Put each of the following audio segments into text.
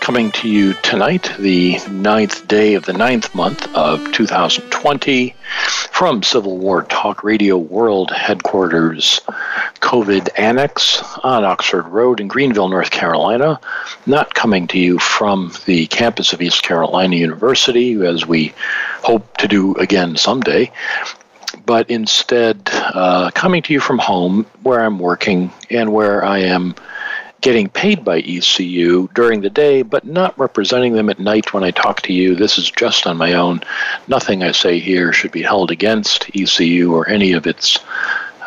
coming to you tonight, the ninth day of the ninth month of 2020, from Civil War Talk Radio World Headquarters, COVID Annex on Oxford Road in Greenville, North Carolina. Not coming to you from the campus of East Carolina University, as we hope to do again someday but instead uh, coming to you from home where I'm working and where I am getting paid by ECU during the day, but not representing them at night when I talk to you. This is just on my own. Nothing I say here should be held against ECU or any of its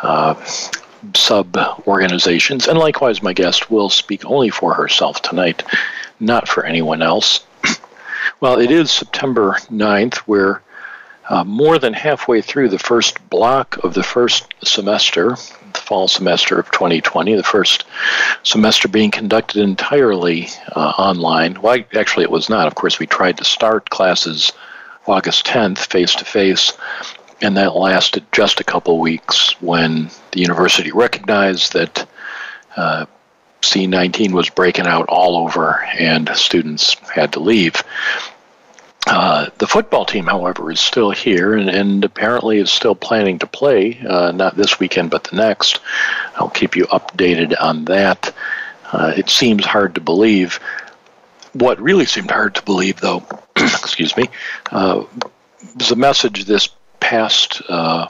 uh, sub organizations. And likewise, my guest will speak only for herself tonight, not for anyone else. well, it is September 9th. We're uh, more than halfway through the first block of the first semester, the fall semester of 2020, the first semester being conducted entirely uh, online. Well, actually, it was not. Of course, we tried to start classes August 10th face to face, and that lasted just a couple weeks when the university recognized that. Uh, C19 was breaking out all over, and students had to leave. Uh, the football team, however, is still here and, and apparently is still planning to play, uh, not this weekend, but the next. I'll keep you updated on that. Uh, it seems hard to believe. What really seemed hard to believe, though, excuse me, uh, was a message this past uh,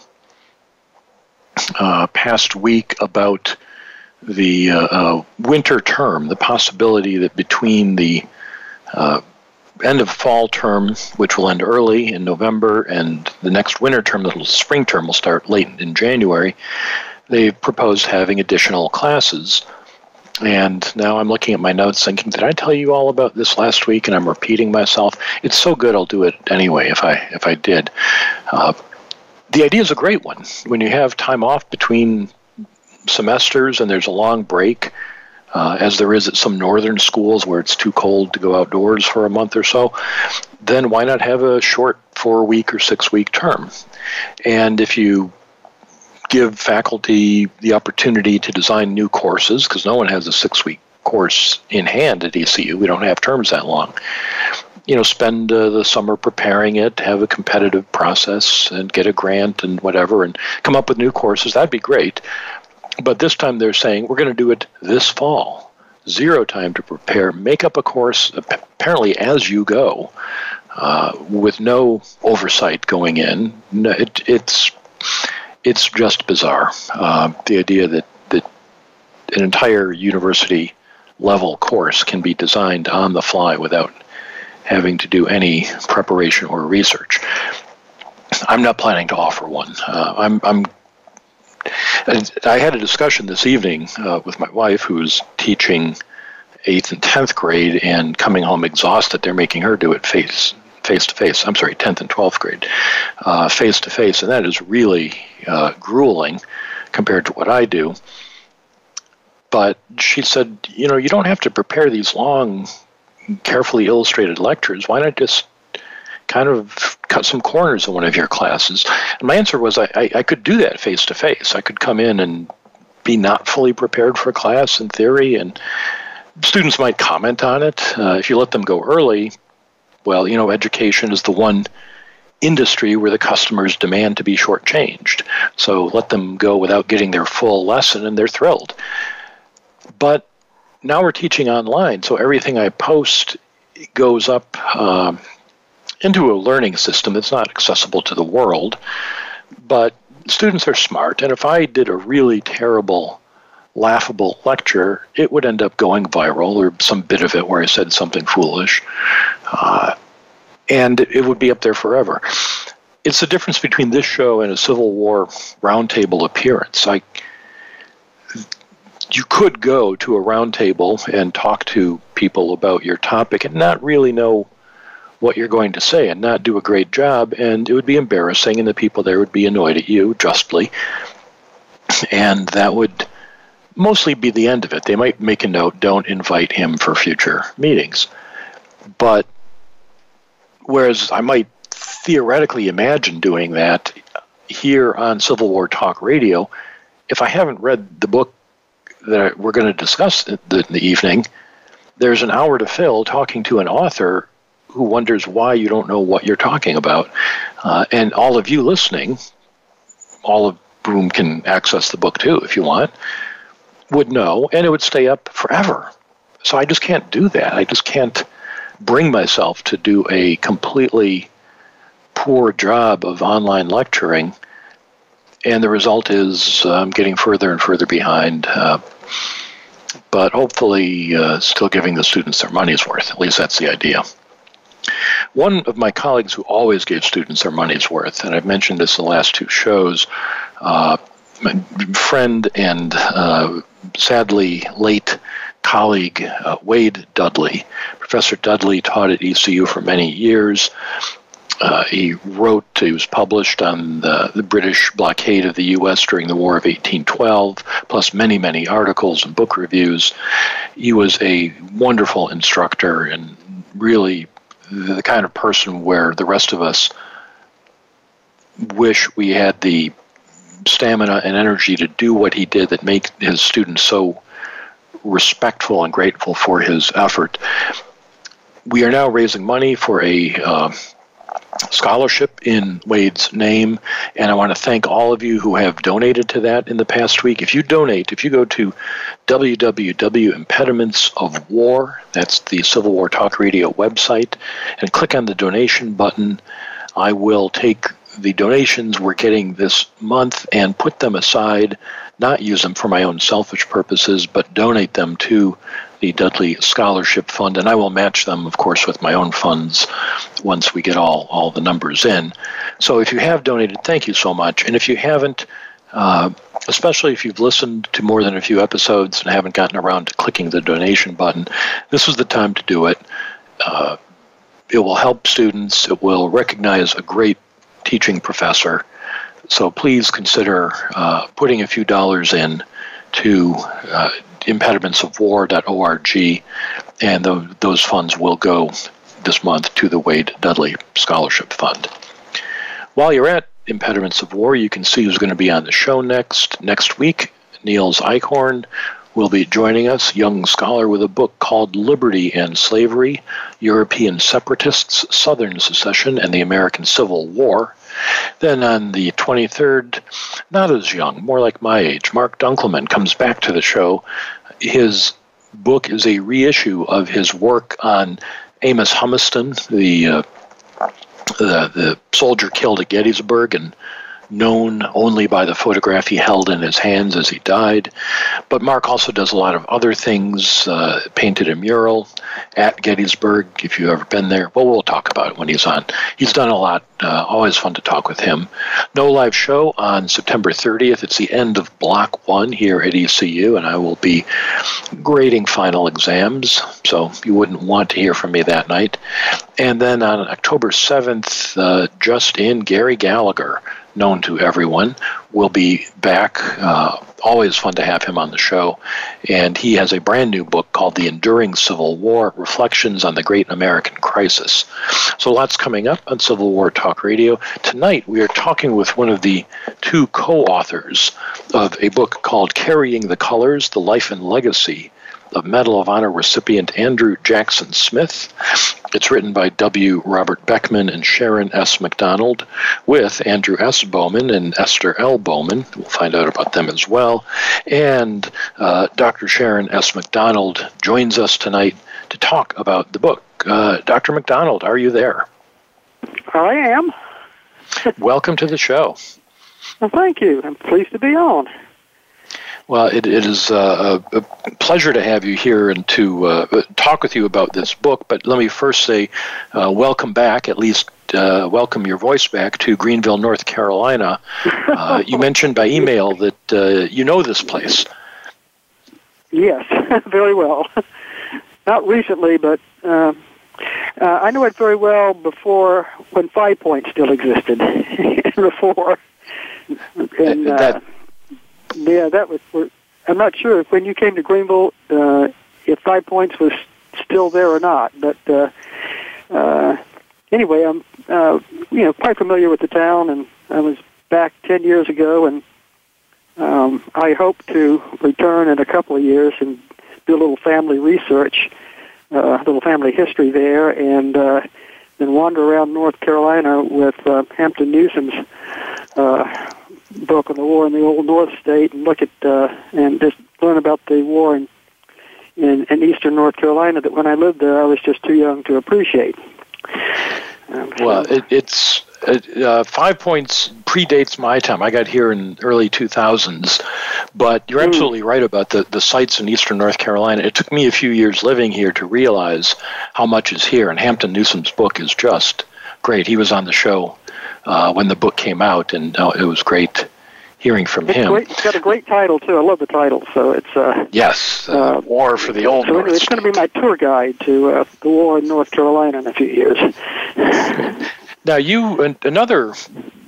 past week about the winter term, the possibility that between the end of fall term, which will end early in November, and the next winter term, the spring term, will start late in January. They've proposed having additional classes. And now I'm looking at my notes thinking, did I tell you all about this last week? And I'm repeating myself. It's so good, I'll do it anyway if I if I did. Uh, the idea is a great one. When you have time off between semesters and there's a long break, uh, as there is at some northern schools where it's too cold to go outdoors for a month or so, then why not have a short four week or six week term? And if you give faculty the opportunity to design new courses, because no one has a six week course in hand at ECU, we don't have terms that long. You know, spend uh, the summer preparing it, have a competitive process, and get a grant and whatever, and come up with new courses. That'd be great. But this time they're saying we're going to do it this fall. Zero time to prepare. Make up a course apparently as you go, uh, with no oversight going in. No, it, it's it's just bizarre. Uh, the idea that that an entire university level course can be designed on the fly without having to do any preparation or research. I'm not planning to offer one. Uh, I'm, I'm I had a discussion this evening uh, with my wife, who's teaching eighth and tenth grade and coming home exhausted. They're making her do it face face to face. I'm sorry, tenth and twelfth grade, face to face, and that is really uh, grueling compared to what I do. But she said, you know, you don't have to prepare these long, carefully illustrated lectures. Why not just kind of cut some corners in one of your classes? And my answer was I, I, I could do that face to face. I could come in and be not fully prepared for class in theory, and students might comment on it. Uh, if you let them go early, well, you know, education is the one industry where the customers demand to be shortchanged. So let them go without getting their full lesson, and they're thrilled. But now we're teaching online, so everything I post goes up. Um, into a learning system that's not accessible to the world. But students are smart, and if I did a really terrible, laughable lecture, it would end up going viral, or some bit of it where I said something foolish, uh, and it would be up there forever. It's the difference between this show and a Civil War roundtable appearance. I, you could go to a roundtable and talk to people about your topic and not really know what you're going to say and not do a great job, and it would be embarrassing, and the people there would be annoyed at you justly, and that would mostly be the end of it. They might make a note, don't invite him for future meetings. But whereas I might theoretically imagine doing that here on Civil War Talk Radio, if I haven't read the book that we're going to discuss in the, evening, there's an hour to fill talking to an author who wonders why you don't know what you're talking about. Uh, and all of you listening, all of whom can access the book too if you want, would know, and it would stay up forever. So I just can't do that. I just can't bring myself to do a completely poor job of online lecturing. And the result is uh, I'm getting further and further behind. Uh, but hopefully, uh, still giving the students their money's worth. At least that's the idea. One of my colleagues who always gave students their money's worth, and I've mentioned this in the last two shows, uh, my friend and uh, sadly late colleague uh, Wade Dudley. Professor Dudley taught at ECU for many years. Uh, he wrote, he was published on the, the, British blockade of the U.S. during the War of 1812, plus many, many articles and book reviews. He was a wonderful instructor and really the kind of person where the rest of us wish we had the stamina and energy to do what he did that make his students so respectful and grateful for his effort. We are now raising money for a uh, scholarship in Wade's name, and I want to thank all of you who have donated to that in the past week. If you donate, if you go to www.impedimentsofwar, that's the Civil War Talk Radio website, and click on the donation button, I will take the donations we're getting this month and put them aside, not use them for my own selfish purposes, but donate them to the Dudley Scholarship Fund, and I will match them, of course, with my own funds once we get all, all the numbers in. So if you have donated, thank you so much. And if you haven't, uh, especially if you've listened to more than a few episodes and haven't gotten around to clicking the donation button, this is the time to do it. Uh, it will help students. It will recognize a great teaching professor. So please consider uh, putting a few dollars in to uh, impedimentsofwar.org, and the, those funds will go this month to the Wade Dudley Scholarship Fund. While you're at Impediments of War, you can see who's going to be on the show next next week. Niels Eichhorn will be joining us, young scholar with a book called Liberty and Slavery European Separatists, Southern Secession, and the American Civil War. Then on the 23rd, not as young, more like my age, Mark Dunkelman comes back to the show. His book is a reissue of his work on Amos Humiston, the uh, the, the soldier killed at Gettysburg and known only by the photograph he held in his hands as he died. But Mark also does a lot of other things, uh, painted a mural at Gettysburg, if you've ever been there. Well, we'll talk about it when he's on. He's done a lot, uh, always fun to talk with him. No live show on September 30th. It's the end of block one here at ECU, and I will be grading final exams, so you wouldn't want to hear from me that night. And then on October 7th, uh, just in, Gary Gallagher known to everyone, will be back. Uh, always fun to have him on the show. And he has a brand new book called The Enduring Civil War Reflections on the Great American Crisis. So lots coming up on Civil War Talk Radio. Tonight, we are talking with one of the two co authors of a book called Carrying the Colors The Life and Legacy of Medal of Honor recipient Andrew Jackson Smith. It's written by W. Robert Beckman and Sharon S. McDonald, with Andrew S. Bowman and Esther L. Bowman. We'll find out about them as well. And uh, Dr. Sharon S. McDonald joins us tonight to talk about the book. Uh, Dr. McDonald, are you there? I am. Welcome to the show. Well, thank you. I'm pleased to be on. Well, it, it is uh, a, pleasure to have you here and to uh, talk with you about this book. But let me first say, uh, welcome back, at least uh, welcome your voice back to Greenville, North Carolina. Uh, you mentioned by email that uh, you know this place. Yes, very well. Not recently, but Uh, I know it very well before when Five Points still existed. before, and That- yeah, that was. I'm not sure if when you came to Greenville, uh, if Five Points was still there or not. But uh, uh, anyway, I'm uh, you know quite familiar with the town, and I was back ten years ago, and um, I hope to return in a couple of years and do a little family research, uh, a little family history there, and uh, then wander around North Carolina with uh, Hampton Newsome's uh, book on the war in the Old North State, and look at uh, and just learn about the war in, in in eastern North Carolina that when I lived there I was just too young to appreciate. Um, Well, so- it, it's it, uh, Five Points predates my time. I got here in early 2000s, but you're Hmm. absolutely right about the, the sites in eastern North Carolina. It took me a few years living here to realize how much is here, and Hampton Newsome's book is just great. He was on the show uh, when the book came out, and uh, it was great hearing from it's him. great. It's got a great title too. I love the title. So it's uh, Yes, uh, Uh, War for the Old so North. it's going to be my tour guide to uh, the war in North Carolina in a few years. Now, you another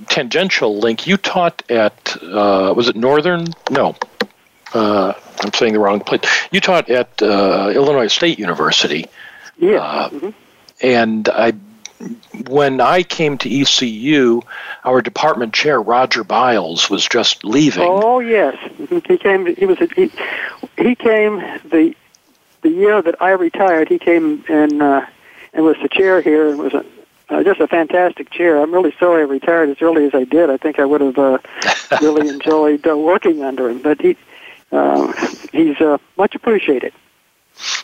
tangential link. You taught at uh, was it Northern? No, uh, I'm saying the wrong place. You taught at uh, Illinois State University, Yeah. Uh, mhm. and I. When I came to ECU, our department chair Roger Biles was just leaving. Oh yes, he came. He was. He, he came the the year that I retired. He came and uh, and was the chair here and was a, uh, just a fantastic chair. I'm really sorry I retired as early as I did. I think I would have uh, really enjoyed uh, working under him. But he uh, he's uh, much appreciated.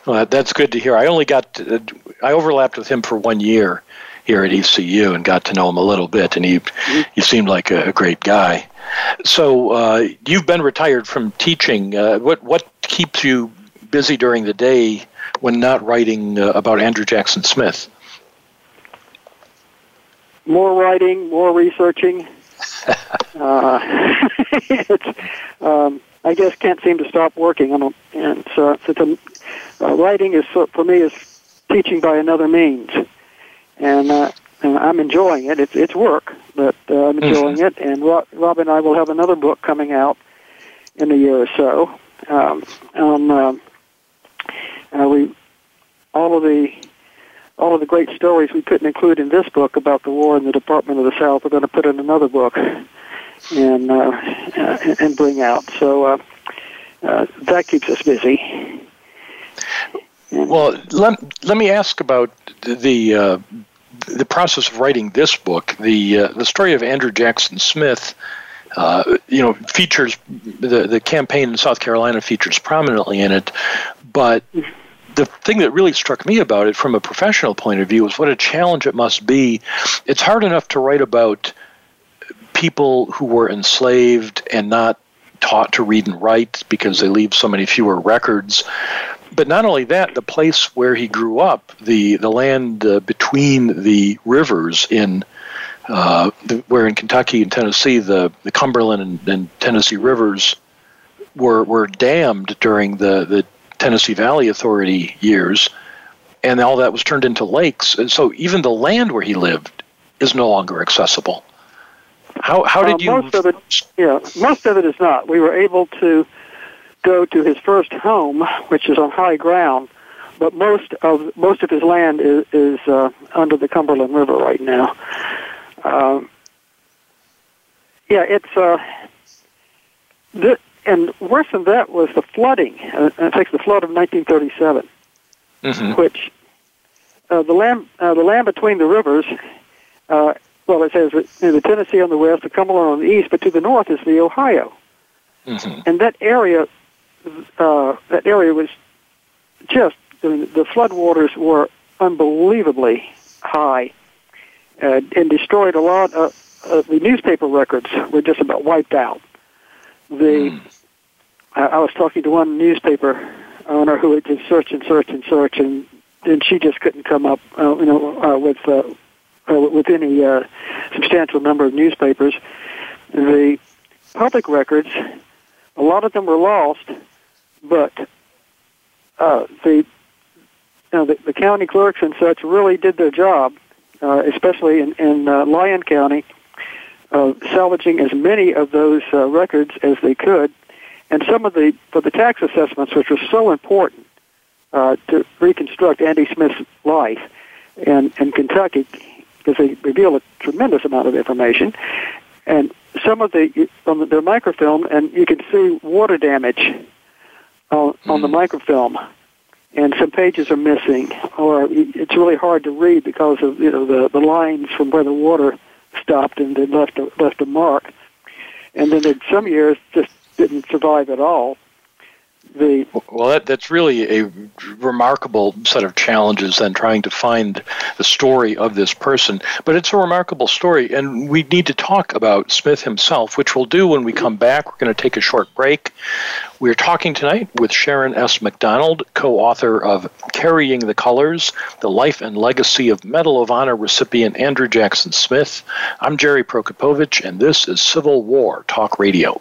Well, that's good to hear. I only got to, I overlapped with him for one year here at ECU and got to know him a little bit, and he he seemed like a, a great guy. So uh, you've been retired from teaching. Uh, what what keeps you busy during the day when not writing uh, about Andrew Jackson Smith? more writing, more researching. uh, it's, um, I just can't seem to stop working. I'm a, and so, so the, uh, writing is for me is teaching by another means, and, uh, and I'm enjoying it. It's it's work, but uh, I'm enjoying it. And Rob, Rob and I will have another book coming out in a year or so. Um, um, uh, we all of the all of the great stories we couldn't include in this book about the war in the Department of the South, we're going to put in another book and uh, uh, and bring out. So uh, uh, that keeps us busy. Well, let, let me ask about the the process of writing this book. The the story of Andrew Jackson Smith, uh, you know, features the the campaign in South Carolina features prominently in it, but the thing that really struck me about it from a professional point of view is what a challenge it must be. It's hard enough to write about people who were enslaved and not taught to read and write because they leave so many fewer records. But not only that, the place where he grew up, the the land uh, between the rivers in uh, the, where in Kentucky and Tennessee, the, the Cumberland and, and Tennessee rivers were were dammed during the, the Tennessee Valley Authority years, and all that was turned into lakes. And so even the land where he lived is no longer accessible. How how did Uh, you? most of it- yeah, most of it is not. We were able to go to his first home, which is on high ground, but most of most of his land is, is uh, under the Cumberland River right now. Um, yeah, it's uh, the, and worse than that was the flooding. Uh, in fact, the flood of 1937 Mhm. which uh, the land uh, the land between the rivers. Uh, well, it says you know, the Tennessee on the west, the Cumberland on the east, but to the north is the Ohio, Mhm. and that area uh, that area was just I mean, the floodwaters were unbelievably high uh, and destroyed a lot of, of the newspaper records were just about wiped out. The I I was talking to one newspaper owner who had just searched and searched and searched, and and she just couldn't come up, uh, you know, uh, with uh, uh, with any uh, substantial number of newspapers. The public records, a lot of them were lost, but uh, the know, the, the county clerks and such really did their job, uh, especially in, in uh, Lyon County, uh, salvaging as many of those uh, records as they could, and some of the for the tax assessments, which were so important uh, to reconstruct Andy Smith's life in, in Kentucky, because they reveal a tremendous amount of information, and some of the on the, the microfilm, and you can see water damage on, on the hmm. microfilm and some pages are missing, or it's really hard to read because of you know the the lines from where the water stopped and then left a, left a mark. And then in some years just didn't survive at all. The well, that, that's really a remarkable set of challenges. Then trying to find the story of this person, but it's a remarkable story, and we need to talk about Smith himself, which we'll do when we come back. We're going to take a short break. We're talking tonight with Sharon S. McDonald, co author of Carrying the Colors The Life and Legacy of Medal of Honor recipient Andrew Jackson Smith. I'm Jerry Prokopowicz, and this is Civil War Talk Radio.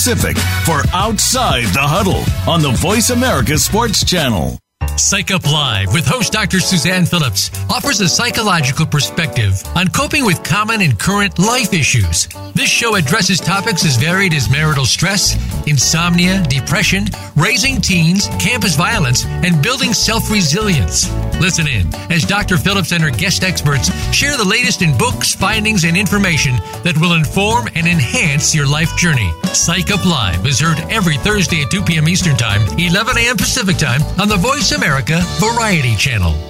for Outside the Huddle on the Voice America Sports Channel. Psych Up Live with host Dr. Suzanne Phillips offers a psychological perspective on coping with common and current life issues. This show addresses topics as varied as marital stress, insomnia, depression, raising teens, campus violence, and building self resilience. Listen in as Dr. Phillips and her guest experts share the latest in books, findings, and information that will inform and enhance your life journey. Psych Up Live is heard every Thursday at 2 p.m. Eastern Time, 11 a.m. Pacific Time on the Voice America Variety Channel.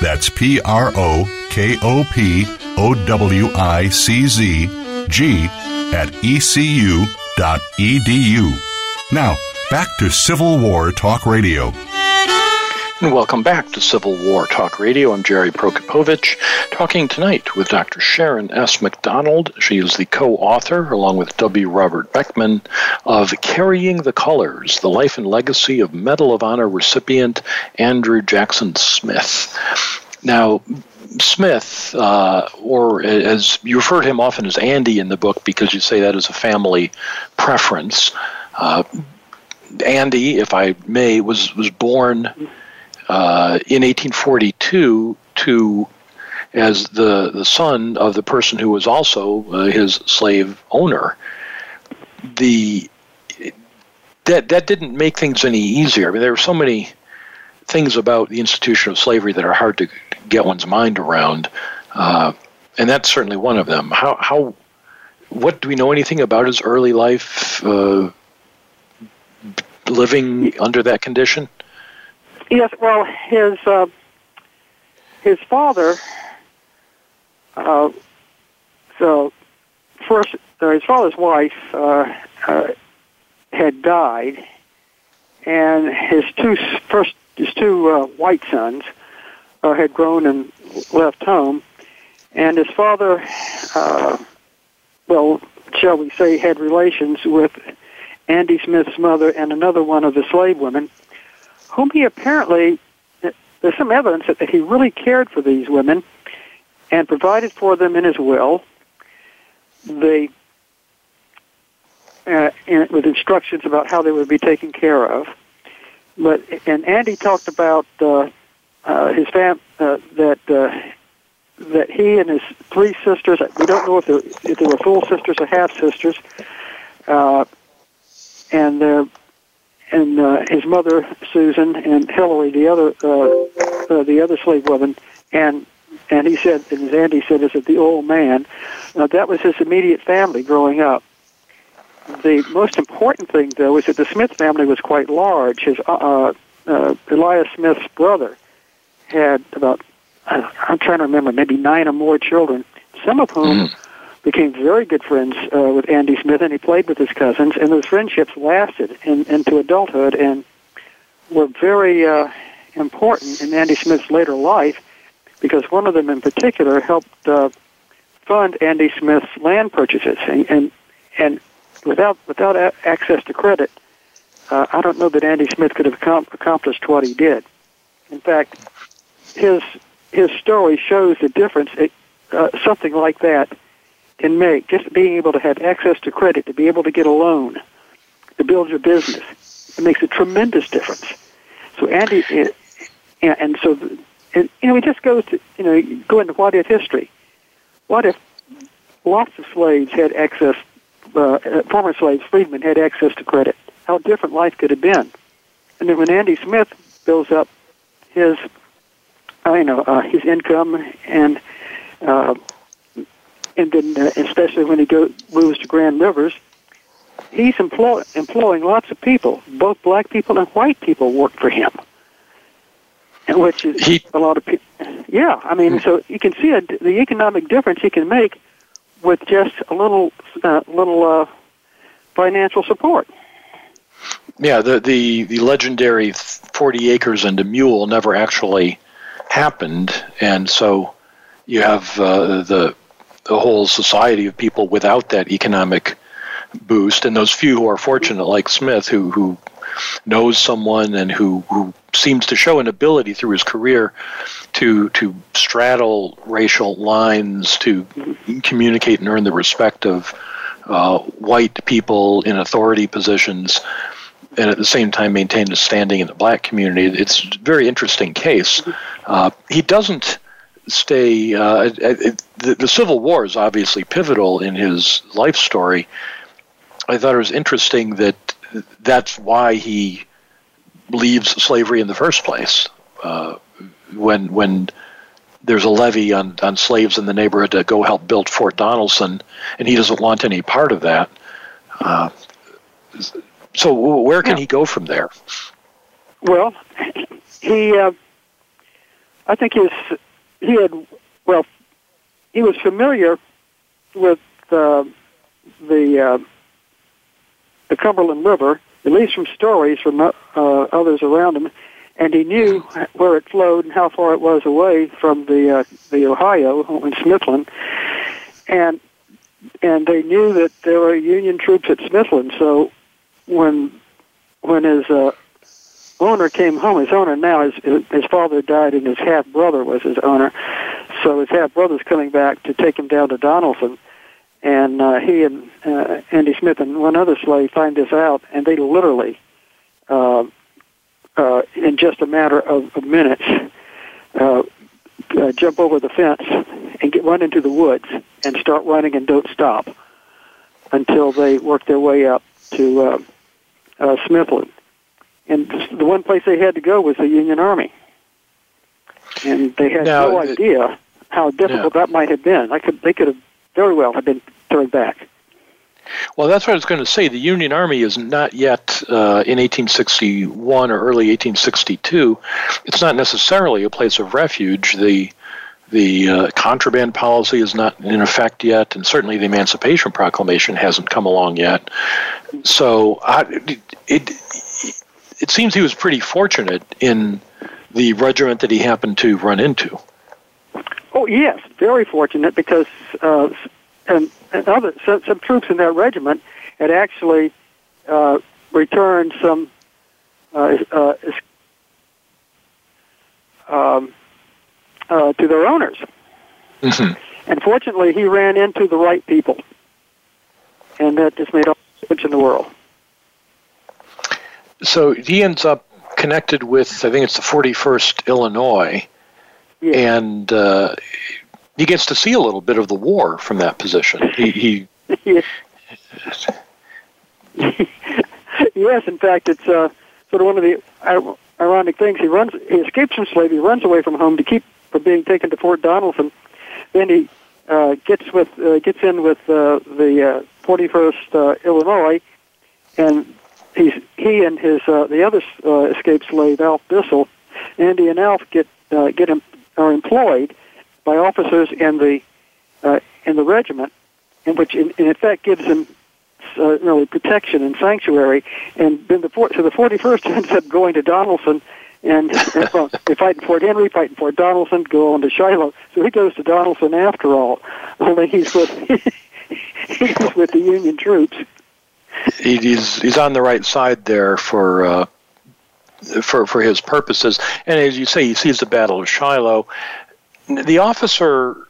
That's P R O K O P O W I C Z G at ecu.edu. Now, back to Civil War Talk Radio. And welcome back to Civil War Talk Radio. I'm Jerry Prokopowicz, talking tonight with Dr. Sharon S. McDonald. She is the co author, along with W. Robert Beckman, of Carrying the Colors The Life and Legacy of Medal of Honor recipient Andrew Jackson Smith. Now, Smith, uh, or as you refer to him often as Andy in the book because you say that is a family preference. Uh, Andy, if I may, was was born uh, in 1842 to as the the son of the person who was also uh, his slave owner. The that that didn't make things any easier. I mean, there were so many things about the institution of slavery that are hard to get one's mind around, uh, and that's certainly one of them. How how what do we know anything about his early life uh, living under that condition? Yes, well, his uh, his father. Uh, so, first, uh, his father's wife uh, uh, had died, and his two first his two uh, white sons uh, had grown and left home, and his father, uh, well, shall we say, had relations with Andy Smith's mother and another one of the slave women, whom he apparently there's some evidence that he really cared for these women and provided for them in his will. They uh, in, with instructions about how they would be taken care of. But and Andy talked about uh, uh, his fam uh, that uh, that he and his three sisters. We don't know if they, if they were full sisters or half sisters. Uh, and uh, and uh, his mother Susan and Hillary, the other uh, uh, the other slave woman, and and he said, and as Andy said, is that the old man. Uh, that was his immediate family growing up. The most important thing, though, is that the Smith family was quite large. His uh, uh, Elias Smith's brother had about I'm trying to remember, maybe nine or more children, some of whom. Became very good friends uh, with Andy Smith, and he played with his cousins, and those friendships lasted in, into adulthood and were very uh, important in Andy Smith's later life because one of them in particular helped uh, fund Andy Smith's land purchases, and and, and without without a- access to credit, uh, I don't know that Andy Smith could have com- accomplished what he did. In fact, his his story shows the difference. It, uh, something like that can make. Just being able to have access to credit, to be able to get a loan, to build your business, it makes a tremendous difference. So Andy, it, and so, and, you know, it just goes to, you know, go into what if history. What if lots of slaves had access, uh, former slaves, freedmen had access to credit? How different life could have been. And then when Andy Smith builds up his, uh, you know, uh, his income and uh, and then uh, especially when he go, moves to Grand Rivers, he's employ, employing lots of people. Both black people and white people work for him, which is he, a lot of people. Yeah, I mean, so you can see a, the economic difference he can make with just a little, uh, little uh, financial support. Yeah, the, the the legendary forty acres and a mule never actually happened, and so you have uh, the the whole society of people without that economic boost, and those few who are fortunate, like Smith, who who knows someone and who who seems to show an ability through his career to to straddle racial lines, to communicate and earn the respect of uh, white people in authority positions, and at the same time maintain a standing in the black community. It's a very interesting case. Uh, he doesn't stay. Uh, the, the Civil War is obviously pivotal in his life story. I thought it was interesting that that's why he leaves slavery in the first place. Uh, when when there's a levy on, on slaves in the neighborhood to go help build Fort Donelson, and he doesn't want any part of that. Uh, so where can yeah. he go from there? Well, he, uh, I think his he had well, he was familiar with uh, the uh, the Cumberland River, at least from stories from uh, others around him, and he knew where it flowed and how far it was away from the uh, the Ohio in Smithland, and and they knew that there were Union troops at Smithland. So when when his uh, owner came home. His owner now, his his father died, and his half brother was his owner. So his half brother's coming back to take him down to Donelson, and uh, he and uh, Andy Smith and one other slave find this out, and they literally, uh, uh, in just a matter of, of minutes, uh, uh, jump over the fence and get run into the woods and start running and don't stop until they work their way up to uh, uh, Smithland and the one place they had to go was the Union Army, and they had now, no idea how difficult yeah. that might have been. I could they could have very well have been turned back. Well, that's what I was going to say. The Union Army is not yet uh, in 1861 or early 1862. It's not necessarily a place of refuge. The the uh, contraband policy is not in effect yet, and certainly the Emancipation Proclamation hasn't come along yet. So, I, it, it seems he was pretty fortunate in the regiment that he happened to run into. Oh yes, very fortunate because uh, and, and other some, some troops in that regiment had actually uh, returned some uh, uh, um, uh, to their owners. Mm-hmm. And fortunately, he ran into the right people, and that just made all the difference in the world. So he ends up connected with, I think it's the 41st Illinois, Yeah. and uh, he gets to see a little bit of the war from that position. He, he yes, yes. In fact, it's uh, sort of one of the ironic things. He runs, he escapes from slavery, he runs away from home to keep from being taken to Fort Donelson. Then he uh, gets with uh, gets in with uh, the uh, 41st uh, Illinois, and he's he and his uh, the other uh, escaped slave Alf Bissell, Andy and Alf get uh, get him are employed by officers in the uh, in the regiment, in which in, in effect gives them uh, really protection and sanctuary. And then the for- so the 41st ends up going to Donelson. And and, well, they fight in Fort Henry, fighting Fort Donelson, go on to Shiloh. So he goes to Donelson after all. Only he's with he's with the Union troops. He- he's he's on the right side there for uh, for for his purposes. And as you say, he sees the Battle of Shiloh. The officer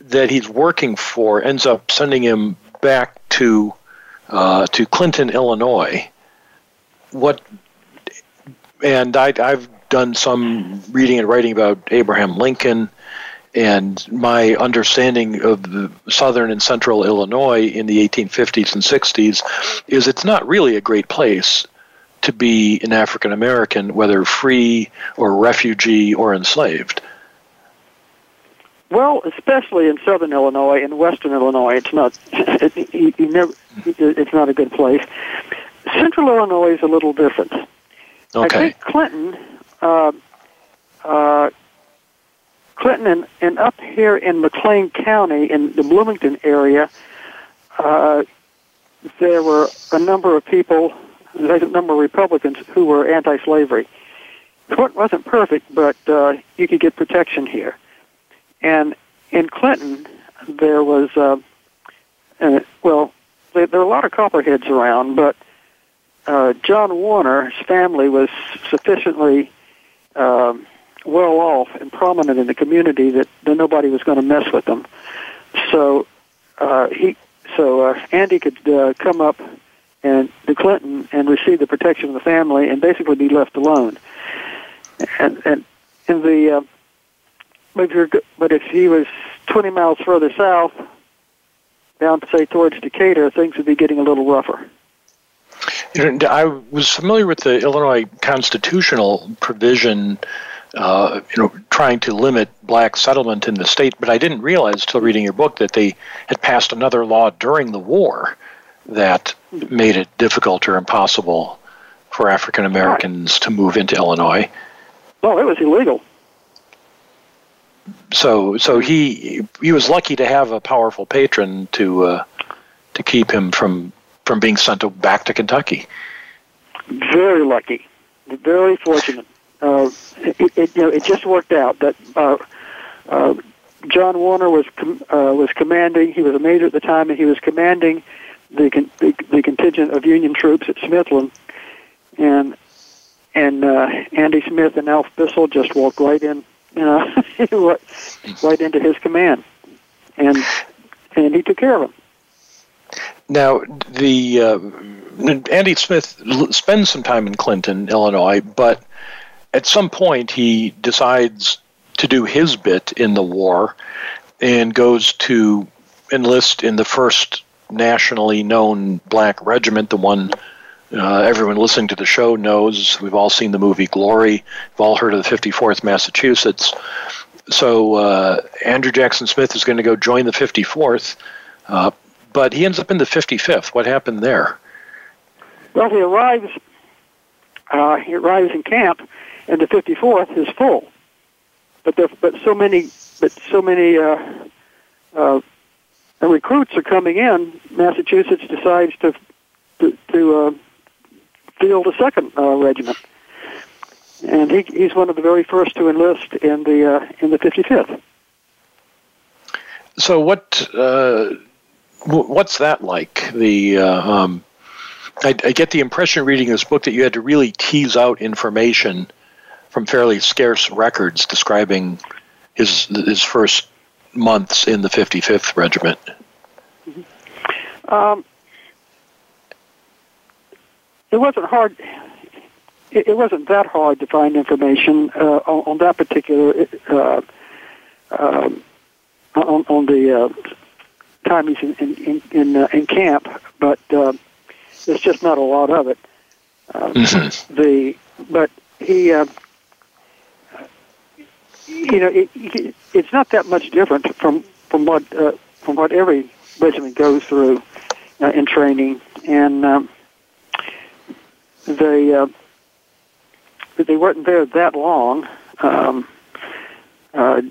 that he's working for ends up sending him back to uh, to Clinton, Illinois. What? And I, I've done some reading and writing about Abraham Lincoln. And my understanding of the southern and central Illinois in the 1850s and 60s is it's not really a great place to be an African American, whether free or refugee or enslaved. Well, especially in southern Illinois and western Illinois, it's not. It, you, you never. It's not a good place. Central Illinois is a little different. Okay. I think Clinton, uh, uh, Clinton, and, and up here in McLean County in the Bloomington area, uh, there were a number of people, a number of Republicans who were anti-slavery. Clinton wasn't perfect, but uh, you could get protection here. And in Clinton, there was, uh, uh, well, there, there were a lot of copperheads around, but uh, John Warner's family was sufficiently um, well off and prominent in the community that, that nobody was going to mess with them. So uh, he, so uh, Andy could uh, come up and to Clinton and receive the protection of the family and basically be left alone. And and in the uh, but if, you're, but if he was 20 miles further south, down say towards Decatur, things would be getting a little rougher. I was familiar with the Illinois constitutional provision, uh, you know, trying to limit black settlement in the state, but I didn't realize till reading your book that they had passed another law during the war that made it difficult or impossible for African Americans to move into Illinois. Well, it was illegal. So, so he he was lucky to have a powerful patron to uh, to keep him from from being sent to, back to Kentucky. Very lucky, very fortunate. Uh, you know, it just worked out that uh, uh, John Warner was com- uh, was commanding. He was a major at the time, and he was commanding the con- the, the contingent of Union troops at Smithland, and and uh, Andy Smith and Alf Bissell just walked right in, you know, right into his command, and and he took care of them. Now, the uh, Andy Smith spends some time in Clinton, Illinois, but at some point he decides to do his bit in the war and goes to enlist in the first nationally known black regiment, the one uh, everyone listening to the show knows. We've all seen the movie Glory. We've all heard of the 54th Massachusetts. So uh, Andrew Jackson Smith is going to go join the 54th. Uh, but he ends up in the 55th. What happened there? Well, he arrives. Uh, he arrives in camp, and the 54th is full. But there, but so many, but so many uh, uh, recruits are coming in. Massachusetts decides to to, to uh, field a second uh, regiment, and he, he's one of the very first to enlist in the uh, in the 55th. So what uh, what's that like? The uh, um, I, I, get the impression reading this book that you had to really tease out information from fairly scarce records describing his his first months in the 55th Regiment. Mm-hmm. Um, it wasn't hard. It, it, wasn't that hard to find information uh, on, on, that particular uh, um, on, on the uh, time he's in in in, uh, in camp, but uh, there's just not a lot of it. Um, mm-hmm. The but he, uh, you know, it, it, it's not that much different from from what uh, from what every regiment goes through uh, in training, and um, they uh, they weren't there that long. Um, uh,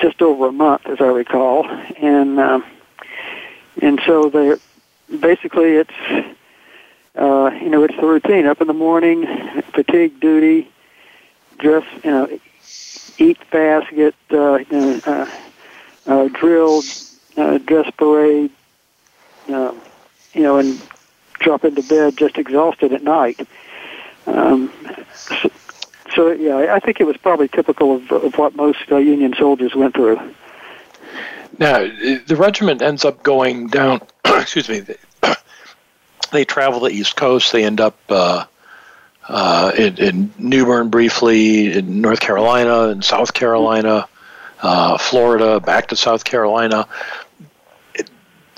just over a month, as I recall, and uh, and so they basically it's uh, you know it's the routine. Up in the morning, fatigue duty, dress, you know, eat fast, get uh, uh, uh, drilled, uh, dress parade, uh, you know, and drop into bed just exhausted at night. Um, so, so yeah, I think it was probably typical of, of what most uh, Union soldiers went through. Now, the regiment ends up going down. excuse me. They, they, travel the East Coast. They end up uh, uh, in, in, New Bern briefly, in North Carolina, in South Carolina, uh, Florida, back to South Carolina. It,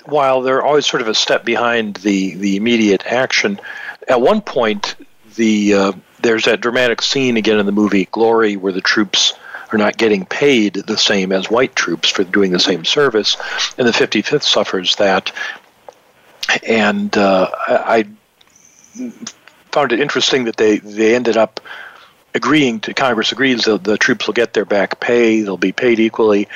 while they're always sort of a step behind the the immediate action, at one point the uh, there's that dramatic scene again in the movie Glory where the troops are not getting paid the same as white troops for doing the same service, and the 55th suffers that. And uh, I, I found it interesting that they, they ended up agreeing to Congress agrees that the troops will get their back pay, they'll be paid equally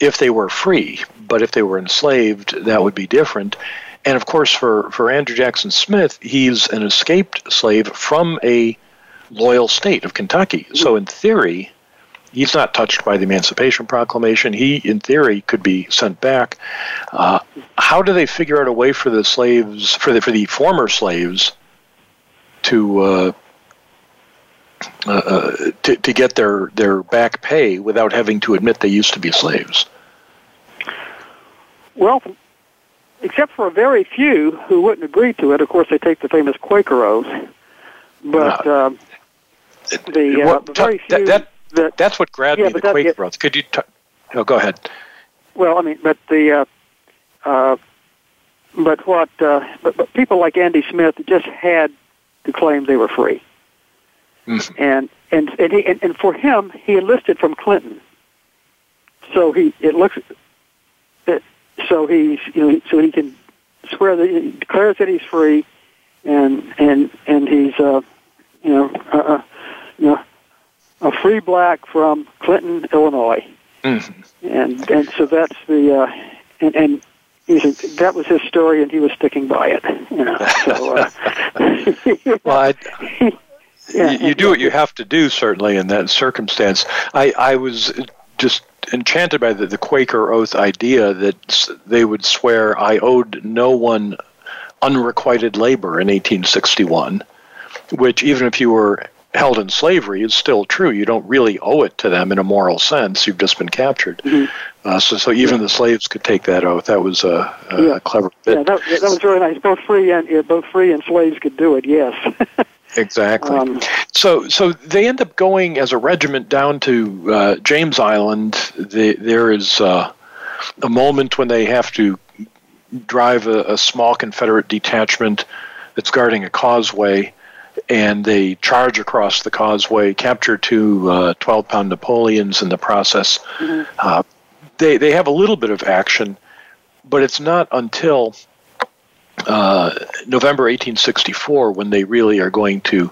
if they were free. But if they were enslaved, that would be different. And of course, for, for Andrew Jackson Smith, he's an escaped slave from a loyal state of Kentucky. So, in theory, he's not touched by the Emancipation Proclamation. He, in theory, could be sent back. Uh, how do they figure out a way for the slaves, for the for the former slaves, to uh, uh, uh to, to get their their back pay without having to admit they used to be slaves? Well, except for a very few who wouldn't agree to it. Of course, they take the famous Quaker oath. But uh, um, the, uh, what, very few that, that, that's what grabbed yeah, me, the Quaker oath. Could you? T- oh, go ahead. Well, I mean, but the uh, uh, but what uh, but, but people like Andy Smith just had to claim they were free, mm-hmm. and and and, he, and and for him, he enlisted from Clinton. So he it looks it, so he's you know so he can swear that he declares that he's free, and and and he's uh, you know uh, uh you know a free black from Clinton, Illinois, mm-hmm. and and so that's the uh, and and he's a, that was his story, and he was sticking by it. You know, so. Uh, well, I, yeah, you, you do what you have to do, certainly in that circumstance. I I was just enchanted by the, the Quaker oath idea that they would swear I owed no one unrequited labor in 1861, which even if you were held in slavery is still true. You don't really owe it to them in a moral sense. You've just been captured. Mm-hmm. Uh, so, so even the slaves could take that oath. That was a, a yeah. clever bit. Yeah, that, that was very nice. Both free and yeah, both free and slaves could do it. Yes. exactly. Um, so, so they end up going as a regiment down to uh, James Island. The, there is uh, a moment when they have to drive a, a small Confederate detachment that's guarding a causeway and they charge across the causeway, capture two uh, 12 pound Napoleons in the process. Mm-hmm. Uh, they, they have a little bit of action, but it's not until uh, November 1864 when they really are going to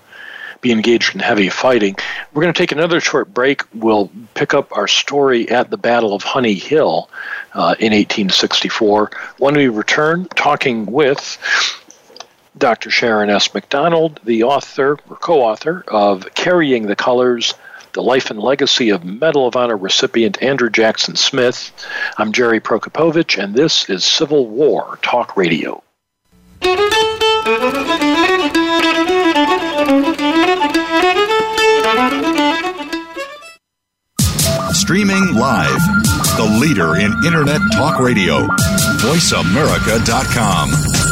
be engaged in heavy fighting. We're going to take another short break. We'll pick up our story at the Battle of Honey Hill uh, in 1864. When we return, talking with Dr. Sharon S. McDonald, the author or co author of Carrying the Colors The Life and Legacy of Medal of Honor recipient Andrew Jackson Smith. I'm Jerry Prokopowicz, and this is Civil War Talk Radio. Streaming live. The leader in Internet talk radio. VoiceAmerica.com.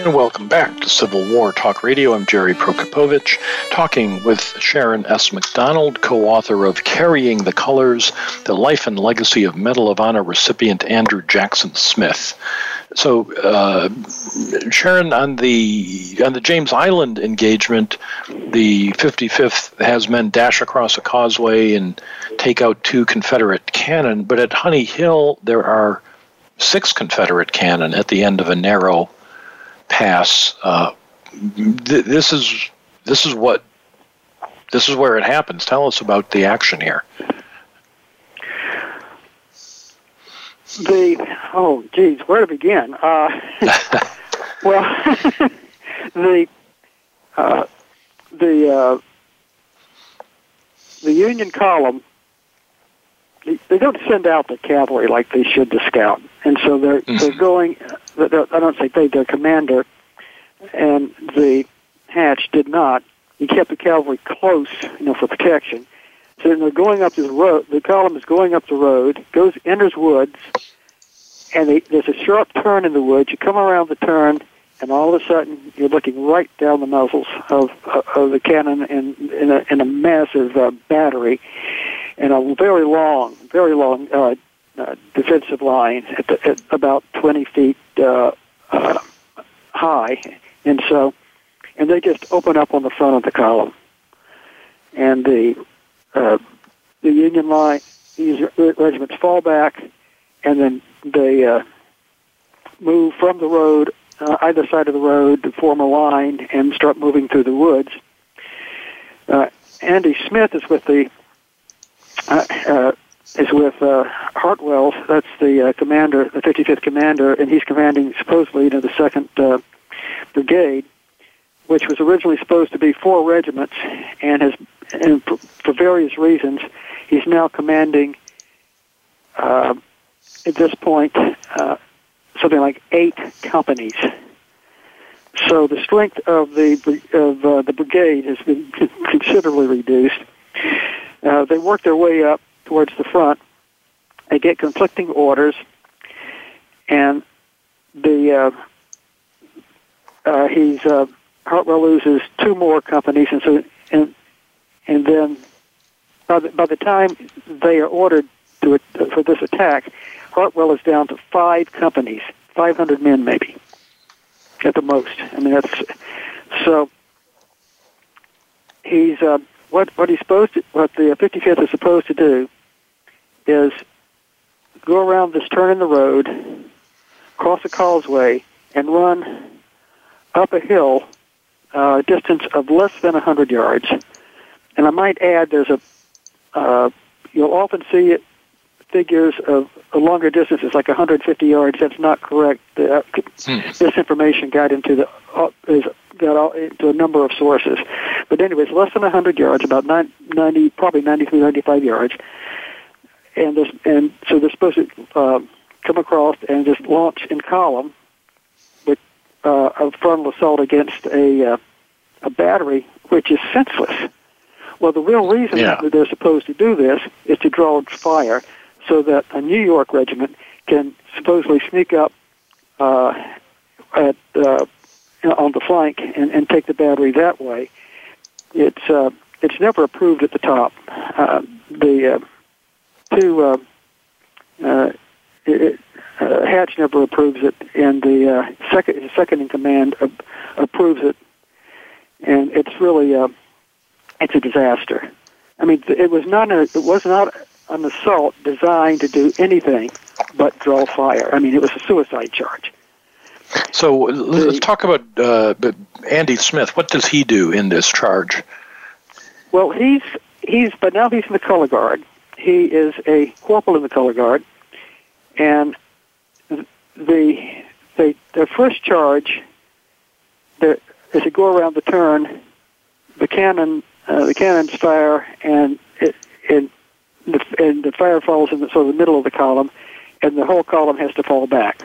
And welcome back to Civil War Talk Radio. I'm Jerry Prokopowicz, talking with Sharon S. McDonald, co author of Carrying the Colors The Life and Legacy of Medal of Honor recipient Andrew Jackson Smith. So, uh, Sharon, on the on the James Island engagement, the 55th has men dash across a causeway and take out two Confederate cannon. But at Honey Hill, there are six Confederate cannon at the end of a narrow pass. Uh, th- this is this is what this is where it happens. Tell us about the action here. The oh, geez, where to begin? Uh, well, the uh, the uh, the Union column they don't send out the cavalry like they should to scout, and so they're mm-hmm. they're going. I don't say they, their commander and the Hatch did not. He kept the cavalry close, you know, for protection. So they're going up the road. The column is going up the road, goes enters woods, and they, there's a sharp turn in the woods. You come around the turn, and all of a sudden you're looking right down the muzzles of of the cannon in in a, in a massive uh, battery, and a very long, very long uh, uh, defensive line at, the, at about 20 feet uh, uh, high, and so, and they just open up on the front of the column, and the uh, the Union line, these regiments fall back, and then they uh, move from the road, uh, either side of the road, to form a line and start moving through the woods. Uh, Andy Smith is with the uh, uh, is with uh, Hartwell. That's the uh, commander, the 55th commander, and he's commanding supposedly you know, the second uh, brigade, which was originally supposed to be four regiments, and has, and for, various reasons, he's now commanding. Uh, at this point, uh, something like eight companies. So the strength of the of uh, the brigade has been considerably reduced. Uh, they worked their way up towards the front, they get conflicting orders, and the uh, uh, he's uh, Hartwell loses two more companies, and so and and then by the, by the time they are ordered to it for this attack, Hartwell is down to five companies, 500 men maybe, at the most. I mean that's so. He's uh, what what he's supposed to what the 55th is supposed to do is go around this turn in the road, cross a causeway, and run up a hill uh, a distance of less than 100 yards. And I might add, there's a uh, you'll often see it figures of a longer distance is like 150 yards. That's not correct. Uh, hmm. This information got into the uh, is got all, into a number of sources, but anyways, less than 100 yards, about 90, probably 93, 95 yards, and this and so they're supposed to uh, come across and just launch in column with uh, a frontal assault against a uh, a battery, which is senseless. Well, the real reason yeah. that they're supposed to do this is to draw fire so that a New York regiment can supposedly sneak up uh, at uh, on the flank and, and take the battery that way. It's uh, it's never approved at the top. Uh, the uh, two uh, uh, it, uh, Hatch never approves it, and the uh, second second in command uh, approves it, and it's really uh, it's a disaster. I mean, it was not a, it was not an assault designed to do anything but draw fire. I mean, it was a suicide charge. So let's talk about uh, Andy Smith. What does he do in this charge? Well, he's he's but now he's in the color guard. He is a corporal in the color guard, and the the the first charge, the, as you go around the turn, the cannon uh, the cannons fire and it, and the, and the fire falls in the sort of the middle of the column, and the whole column has to fall back.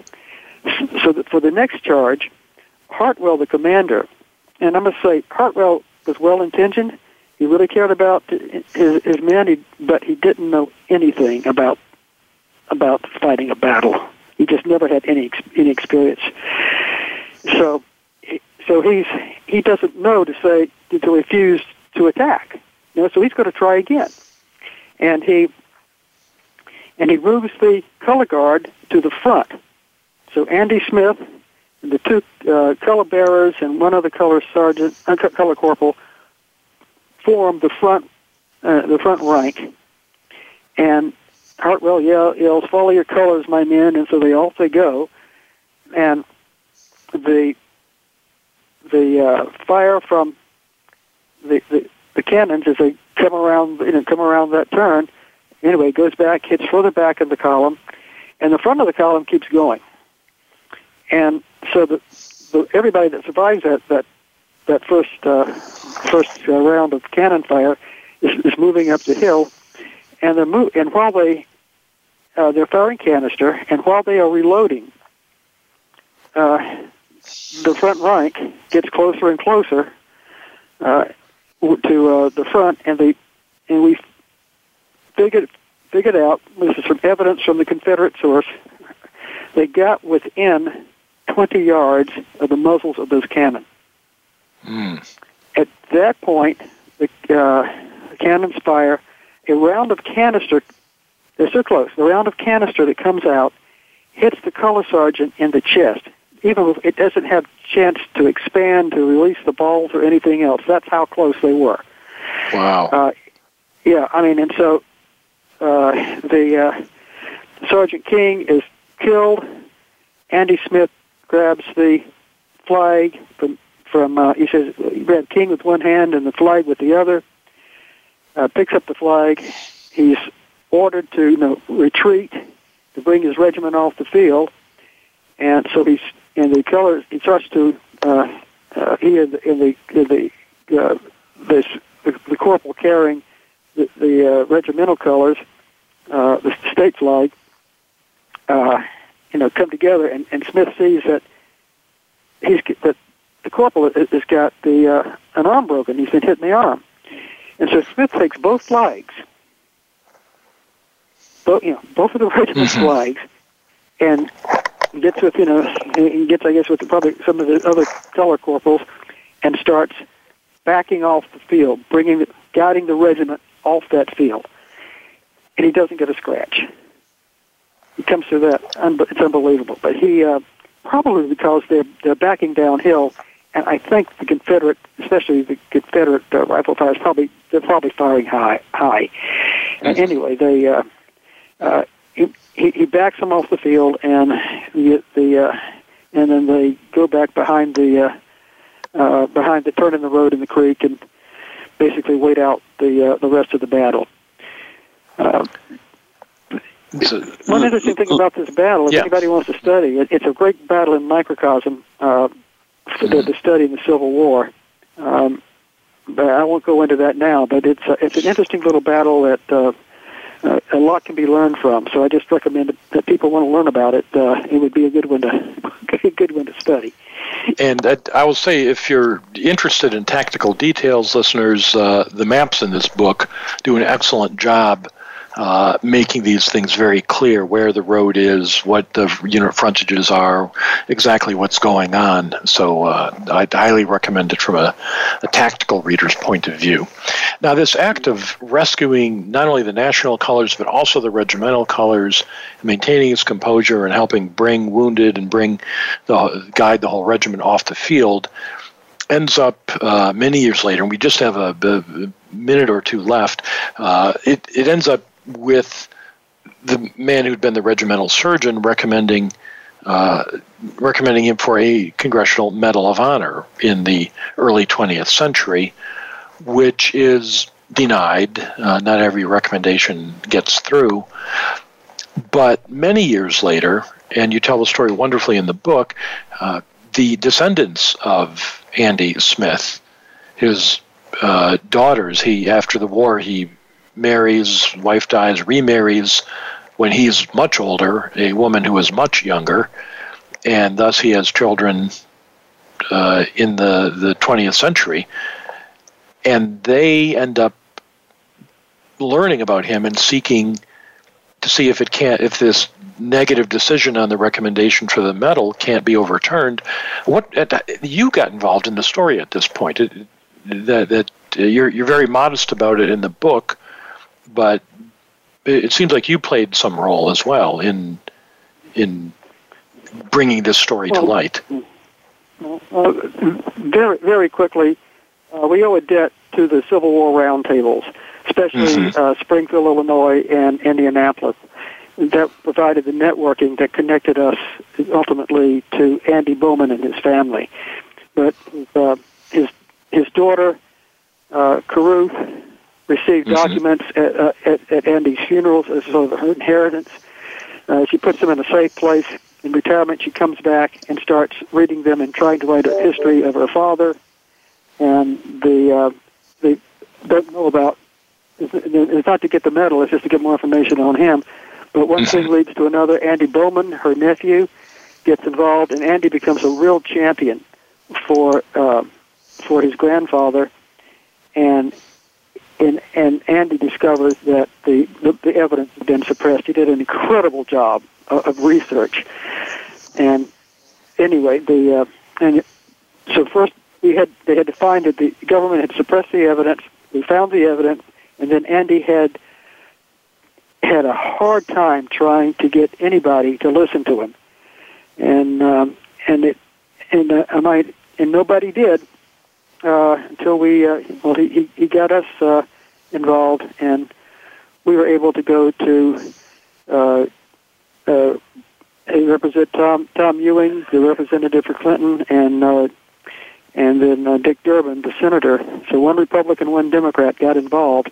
So that for the next charge, Hartwell, the commander, and I must say, Hartwell was well intentioned. He really cared about his, his men, but he didn't know anything about about fighting a battle. He just never had any any experience. So, so he's he doesn't know to say to refuse to attack. You know, so he's going to try again and he and he moves the color guard to the front. So Andy Smith the two uh, color bearers and one other color sergeant, uh, color corporal, form the front uh, the front rank. And Hartwell yell, yells, "Follow your colors, my men!" And so they all say go. And the the uh, fire from the, the the cannons as they come around, you know, come around that turn. Anyway, goes back, hits further back in the column, and the front of the column keeps going. And so the, the everybody that survives that that that first uh, first uh, round of cannon fire is, is moving up the hill, and they're and while they uh, they're firing canister, and while they are reloading, uh, the front rank gets closer and closer, uh, to uh, the front, and they and we figured figured out. This is from evidence from the Confederate source. They got within 20 yards of the muzzles of those cannon. Mm. At that point, the, uh, the cannons fire. A round of canister. They're so close. The round of canister that comes out hits the color sergeant in the chest even if it doesn't have chance to expand to release the balls or anything else. That's how close they were. Wow. Uh, yeah, I mean, and so uh, the uh, Sergeant King is killed. Andy Smith grabs the flag from from. Uh, he says he grabbed King with one hand and the flag with the other. Uh, picks up the flag. He's ordered to you know retreat to bring his regiment off the field, and so he's and the colors he starts to uh, uh, he in the in the, in the uh, this the, the corporal carrying the, the uh, regimental colors, uh, the state flag, uh, you know, come together, and, and Smith sees that he's that the corporal has got the uh, an arm broken. He's been hit in the arm, and so Smith takes both flags both you know both of the regiment's Mhm. flags, and gets with you know and gets I guess with probably some of the other color corporals, and starts backing off the field, bringing guiding the regiment off that field, and he doesn't get a scratch. He comes through that. It's unbelievable. But he uh, probably because they're they're backing downhill, and I think the Confederate, especially the Confederate uh, rifle fires, probably they're probably firing high high. And anyway, they uh, uh, he, he backs them off the field, and the the uh, and then they go back behind the uh, uh, behind the turn in the road in the creek and basically wait out the uh, the rest of the battle. Uh, one interesting thing about this battle, if Yeah. anybody wants to study it, it's a great battle in microcosm uh, for the, the study in the Civil War. Um, but I won't go into that now. But it's a, it's an interesting little battle that uh, uh, a lot can be learned from. So I just recommend that, that people want to learn about it. Uh, it would be a good one to a good one to study. And I will say, if you're interested in tactical details, listeners, uh, the maps in this book do an excellent job uh, making these things very clear where the road is, what the unit frontages are, exactly what's going on. So uh, I'd highly recommend it from a, a tactical reader's point of view. Now, this act of rescuing not only the national colors but also the regimental colors, maintaining its composure and helping bring wounded and bring the guide the whole regiment off the field ends up uh, many years later, and we just have a, a minute or two left. Uh, it it ends up with the man who'd been the regimental surgeon recommending uh, recommending him for a Congressional Medal of Honor in the early 20th century, which is denied. Uh, not every recommendation gets through. But many years later, and you tell the story wonderfully in the book, uh, the descendants of Andy Smith, his uh, daughters, he after the war he marries, wife dies, remarries when he's much older, a woman who is much younger, and thus he has children uh, in the, the 20th century. And they end up learning about him and seeking to see if it can't, if this negative decision on the recommendation for the medal can't be overturned. What you got involved in the story at this point? It, that that you're you're very modest about it in the book, but it seems like you played some role as well in in bringing this story to Well, light. Uh, very, very quickly, uh, we owe a debt to the Civil War roundtables, especially Mhm. uh, Springfield, Illinois, and Indianapolis. That provided the networking that connected us ultimately to Andy Bowman and his family. But uh, his his daughter, uh, Caruth, received Mhm. documents at, uh, at, at Andy's funerals as sort of her inheritance. Uh, she puts them in a safe place. In retirement, she comes back and starts reading them and trying to write a history of her father. And the uh, they don't know about. It's it's not to get the medal; it's just to get more information on him. But one thing leads to another. Andy Bowman, her nephew, gets involved, and Andy becomes a real champion for uh, for his grandfather. And and and Andy discovers that the, the the evidence had been suppressed. He did an incredible job of, of research. And anyway, the uh, and so first we had they had to find that the government had suppressed the evidence. We found the evidence, and then Andy had had a hard time trying to get anybody to listen to him, and um, and it and uh, I might and nobody did uh, until we uh, well he he, got us uh, involved, and we were able to go to. Uh, uh, they represent Tom Tom Ewing, the representative for Clinton, and uh, and then uh, Dick Durbin, the senator. So one Republican, one Democrat got involved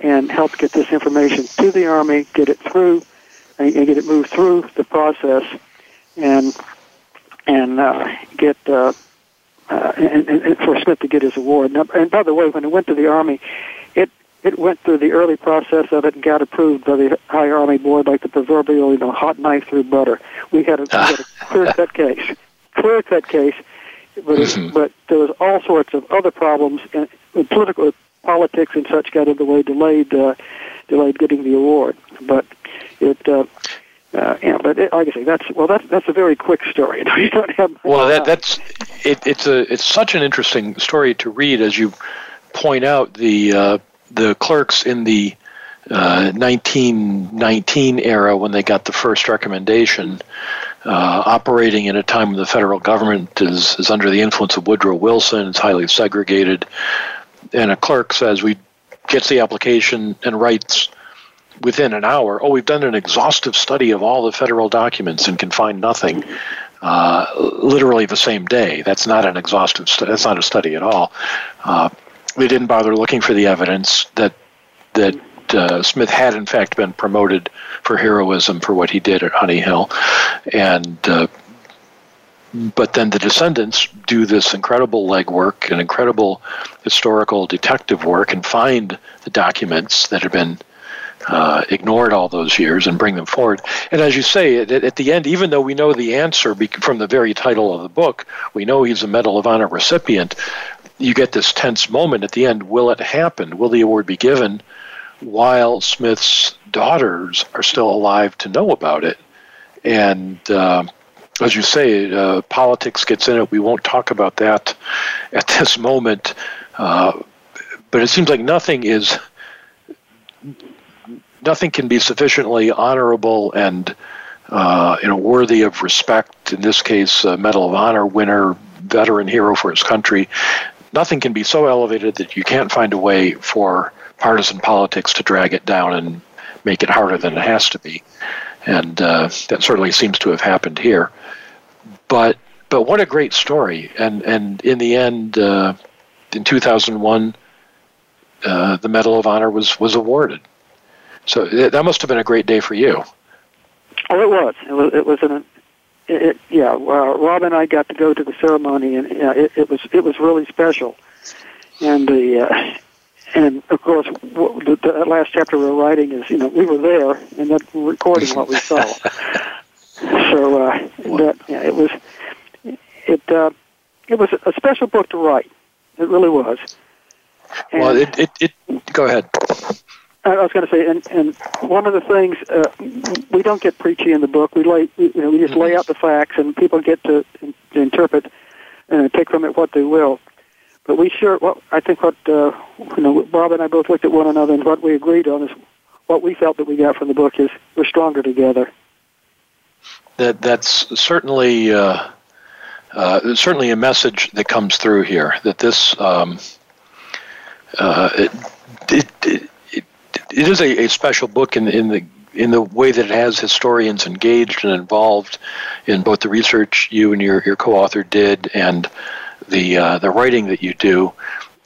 and helped get this information to the Army, get it through, and, and get it moved through the process, and and uh, get uh, uh, and, and, and for Smith to get his award. And, and by the way, when it went to the Army, it it went through the early process of it and got approved by the High Army Board like the proverbial, you know, hot knife through butter. We had a, we had a clear cut case, clear cut case, but it, Mhm. but there was all sorts of other problems and and political politics and such got in the way, delayed uh, delayed getting the award. But it. Uh, uh, yeah, but it, like I say, that's well, that's that's a very quick story. you don't have. Well, that that's it, it's a it's such an interesting story to read as you point out the uh, the clerks in the uh, 1919 era when they got the first recommendation, uh, operating in a time when the federal government is, is under the influence of Woodrow Wilson, it's highly segregated, and a clerk says we gets the application and writes within an hour, oh, we've done an exhaustive study of all the federal documents and can find nothing. Uh, literally the same day. That's not an exhaustive. study. that's not a study at all. Uh, they didn't bother looking for the evidence that that uh, Smith had in fact been promoted for heroism for what he did at Honey Hill, and uh, but then the descendants do this incredible legwork and incredible historical detective work and find the documents that have been uh, ignored all those years and bring them forward. And as you say, at, at the end, even though we know the answer from the very title of the book, we know he's a Medal of Honor recipient. You get this tense moment at the end. Will it happen? Will the award be given? while Smith's daughters are still alive to know about it. And uh, as you say, uh, politics gets in it. We won't talk about that at this moment. Uh, but it seems like nothing is nothing can be sufficiently honorable and uh, you know worthy of respect. In this case, Medal of Honor winner, veteran hero for his country. Nothing can be so elevated that you can't find a way for partisan politics to drag it down and make it harder than it has to be. And uh, that certainly seems to have happened here. But but what a great story! And and in the end, uh, in 2001, uh, the Medal of Honor was was awarded. So that must have been a great day for you. Oh, it was. It was. It was an. It, it, yeah, uh, Rob and I got to go to the ceremony, and yeah, it, it was it was really special. And the uh, and of course, the, the last chapter we're writing is, you know, we were there and then recording what we saw. so uh, that yeah, it was it uh, it was a special book to write. It really was. And well, it, it, it go ahead. I was going to say, and, and one of the things uh, we don't get preachy in the book. We lay, you know, we just lay mm-hmm. out the facts, and people get to, to interpret and take from it what they will. But we sure, well, I think what uh, you know, Bob and I both looked at one another, and what we agreed on is what we felt that we got from the book is we're stronger together. That that's certainly uh, uh, certainly a message that comes through here. That this um, uh, it, it, it, it is a, a special book in in the in the way that it has historians engaged and involved in both the research you and your, your co-author did and the uh, the writing that you do,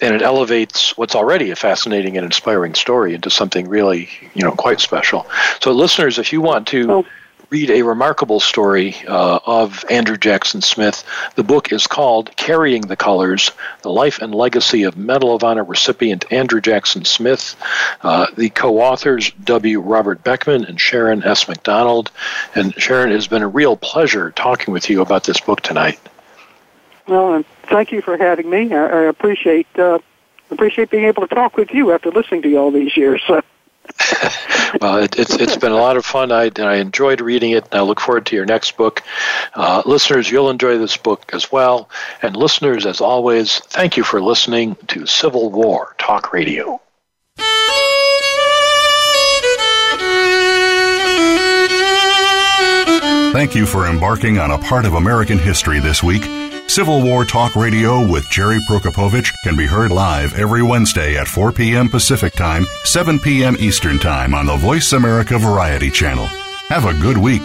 and it elevates what's already a fascinating and inspiring story into something really you know quite special. So, listeners, if you want to. Read a remarkable story uh, of Andrew Jackson Smith. The book is called Carrying the Colors The Life and Legacy of Medal of Honor recipient Andrew Jackson Smith. Uh, the co authors, W. Robert Beckman and Sharon S. McDonald. And Sharon, it has been a real pleasure talking with you about this book tonight. Well, and thank you for having me. I, I appreciate uh, appreciate being able to talk with you after listening to you all these years. well, it, it's it's been a lot of fun. I I enjoyed reading it, and I look forward to your next book. Uh, listeners, you'll enjoy this book as well. And listeners, as always, thank you for listening to Civil War Talk Radio. Thank you for embarking on a part of American history this week. Civil War Talk Radio with Jerry Prokopowicz can be heard live every Wednesday at 4 p.m. Pacific Time, 7 p.m. Eastern Time on the Voice America Variety Channel. Have a good week.